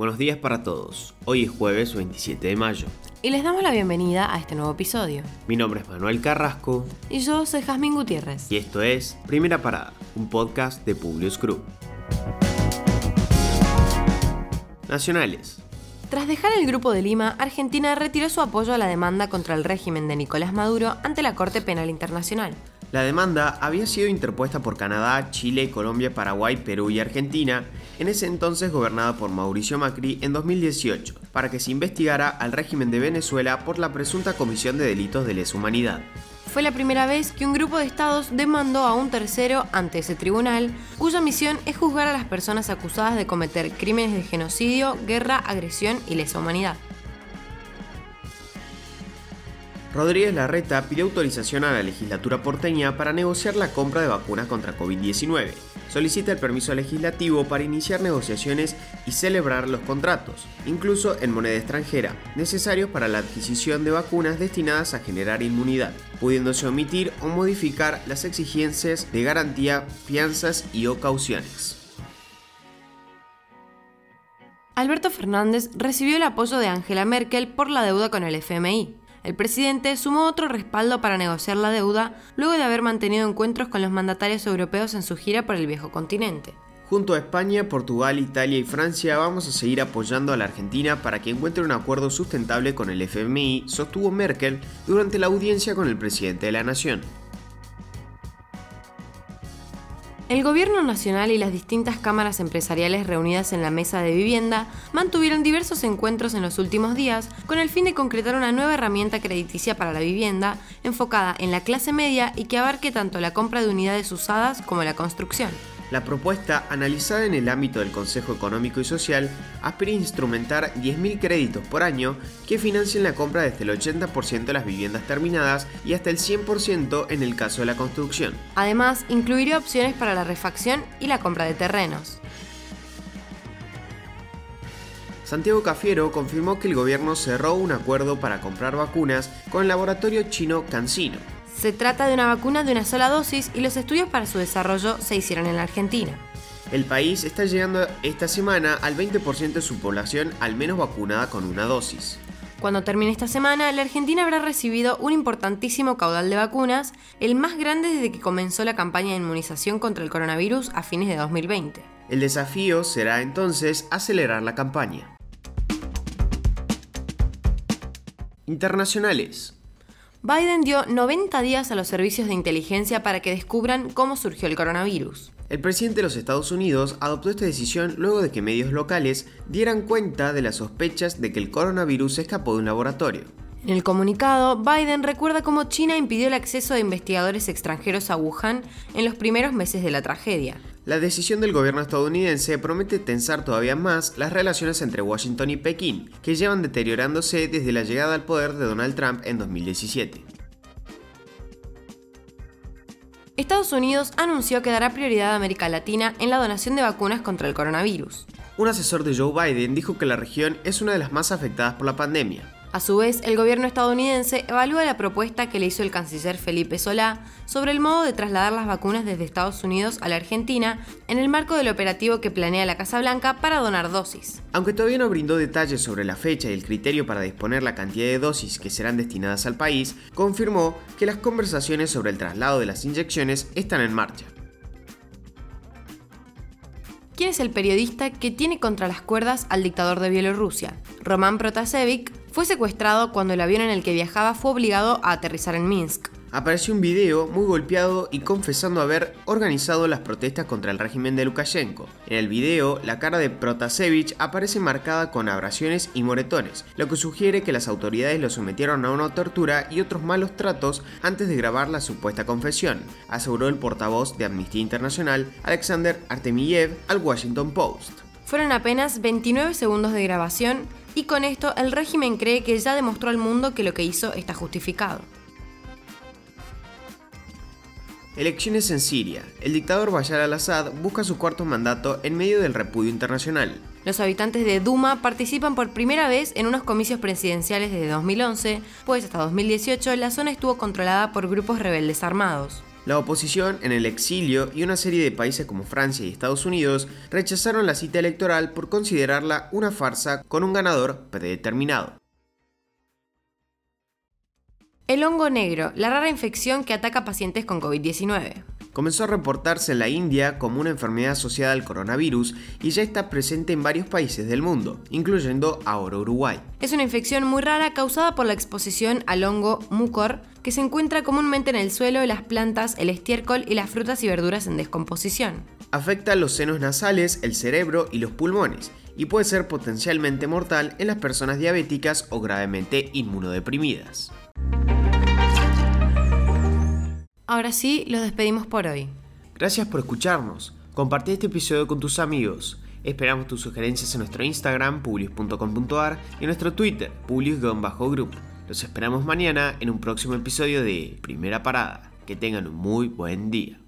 Buenos días para todos. Hoy es jueves 27 de mayo. Y les damos la bienvenida a este nuevo episodio. Mi nombre es Manuel Carrasco. Y yo soy Jazmín Gutiérrez. Y esto es Primera Parada, un podcast de Publius Group. Nacionales. Tras dejar el Grupo de Lima, Argentina retiró su apoyo a la demanda contra el régimen de Nicolás Maduro ante la Corte Penal Internacional. La demanda había sido interpuesta por Canadá, Chile, Colombia, Paraguay, Perú y Argentina, en ese entonces gobernada por Mauricio Macri en 2018, para que se investigara al régimen de Venezuela por la presunta comisión de delitos de lesa humanidad. Fue la primera vez que un grupo de estados demandó a un tercero ante ese tribunal, cuya misión es juzgar a las personas acusadas de cometer crímenes de genocidio, guerra, agresión y lesa humanidad. Rodríguez Larreta pidió autorización a la legislatura porteña para negociar la compra de vacunas contra COVID-19. Solicita el permiso legislativo para iniciar negociaciones y celebrar los contratos, incluso en moneda extranjera, necesarios para la adquisición de vacunas destinadas a generar inmunidad, pudiéndose omitir o modificar las exigencias de garantía, fianzas y o cauciones. Alberto Fernández recibió el apoyo de Angela Merkel por la deuda con el FMI. El presidente sumó otro respaldo para negociar la deuda luego de haber mantenido encuentros con los mandatarios europeos en su gira por el viejo continente. Junto a España, Portugal, Italia y Francia vamos a seguir apoyando a la Argentina para que encuentre un acuerdo sustentable con el FMI, sostuvo Merkel durante la audiencia con el presidente de la Nación. El Gobierno Nacional y las distintas cámaras empresariales reunidas en la mesa de vivienda mantuvieron diversos encuentros en los últimos días con el fin de concretar una nueva herramienta crediticia para la vivienda enfocada en la clase media y que abarque tanto la compra de unidades usadas como la construcción. La propuesta, analizada en el ámbito del Consejo Económico y Social, aspira a instrumentar 10.000 créditos por año que financien la compra desde el 80% de las viviendas terminadas y hasta el 100% en el caso de la construcción. Además, incluiría opciones para la refacción y la compra de terrenos. Santiago Cafiero confirmó que el gobierno cerró un acuerdo para comprar vacunas con el laboratorio chino CanSino. Se trata de una vacuna de una sola dosis y los estudios para su desarrollo se hicieron en la Argentina. El país está llegando esta semana al 20% de su población al menos vacunada con una dosis. Cuando termine esta semana, la Argentina habrá recibido un importantísimo caudal de vacunas, el más grande desde que comenzó la campaña de inmunización contra el coronavirus a fines de 2020. El desafío será entonces acelerar la campaña. Internacionales. Biden dio 90 días a los servicios de inteligencia para que descubran cómo surgió el coronavirus. El presidente de los Estados Unidos adoptó esta decisión luego de que medios locales dieran cuenta de las sospechas de que el coronavirus escapó de un laboratorio. En el comunicado, Biden recuerda cómo China impidió el acceso de investigadores extranjeros a Wuhan en los primeros meses de la tragedia. La decisión del gobierno estadounidense promete tensar todavía más las relaciones entre Washington y Pekín, que llevan deteriorándose desde la llegada al poder de Donald Trump en 2017. Estados Unidos anunció que dará prioridad a América Latina en la donación de vacunas contra el coronavirus. Un asesor de Joe Biden dijo que la región es una de las más afectadas por la pandemia. A su vez, el gobierno estadounidense evalúa la propuesta que le hizo el canciller Felipe Solá sobre el modo de trasladar las vacunas desde Estados Unidos a la Argentina en el marco del operativo que planea la Casa Blanca para donar dosis. Aunque todavía no brindó detalles sobre la fecha y el criterio para disponer la cantidad de dosis que serán destinadas al país, confirmó que las conversaciones sobre el traslado de las inyecciones están en marcha. ¿Quién es el periodista que tiene contra las cuerdas al dictador de Bielorrusia? Roman Protasevich fue secuestrado cuando el avión en el que viajaba fue obligado a aterrizar en Minsk. Apareció un video muy golpeado y confesando haber organizado las protestas contra el régimen de Lukashenko. En el video, la cara de Protasevich aparece marcada con abrasiones y moretones, lo que sugiere que las autoridades lo sometieron a una tortura y otros malos tratos antes de grabar la supuesta confesión, aseguró el portavoz de Amnistía Internacional, Alexander Artemiev, al Washington Post. Fueron apenas 29 segundos de grabación y con esto el régimen cree que ya demostró al mundo que lo que hizo está justificado. Elecciones en Siria. El dictador Bashar al-Assad busca su cuarto mandato en medio del repudio internacional. Los habitantes de Duma participan por primera vez en unos comicios presidenciales desde 2011, pues hasta 2018 la zona estuvo controlada por grupos rebeldes armados. La oposición en el exilio y una serie de países como Francia y Estados Unidos rechazaron la cita electoral por considerarla una farsa con un ganador predeterminado. El hongo negro, la rara infección que ataca pacientes con COVID-19 comenzó a reportarse en la India como una enfermedad asociada al coronavirus y ya está presente en varios países del mundo, incluyendo ahora Uruguay. Es una infección muy rara causada por la exposición al hongo mucor, que se encuentra comúnmente en el suelo las plantas, el estiércol y las frutas y verduras en descomposición. Afecta los senos nasales, el cerebro y los pulmones, y puede ser potencialmente mortal en las personas diabéticas o gravemente inmunodeprimidas. Ahora sí, los despedimos por hoy. Gracias por escucharnos. Compartí este episodio con tus amigos. Esperamos tus sugerencias en nuestro Instagram, publius.com.ar y en nuestro Twitter, publius-group. Los esperamos mañana en un próximo episodio de Primera Parada. Que tengan un muy buen día.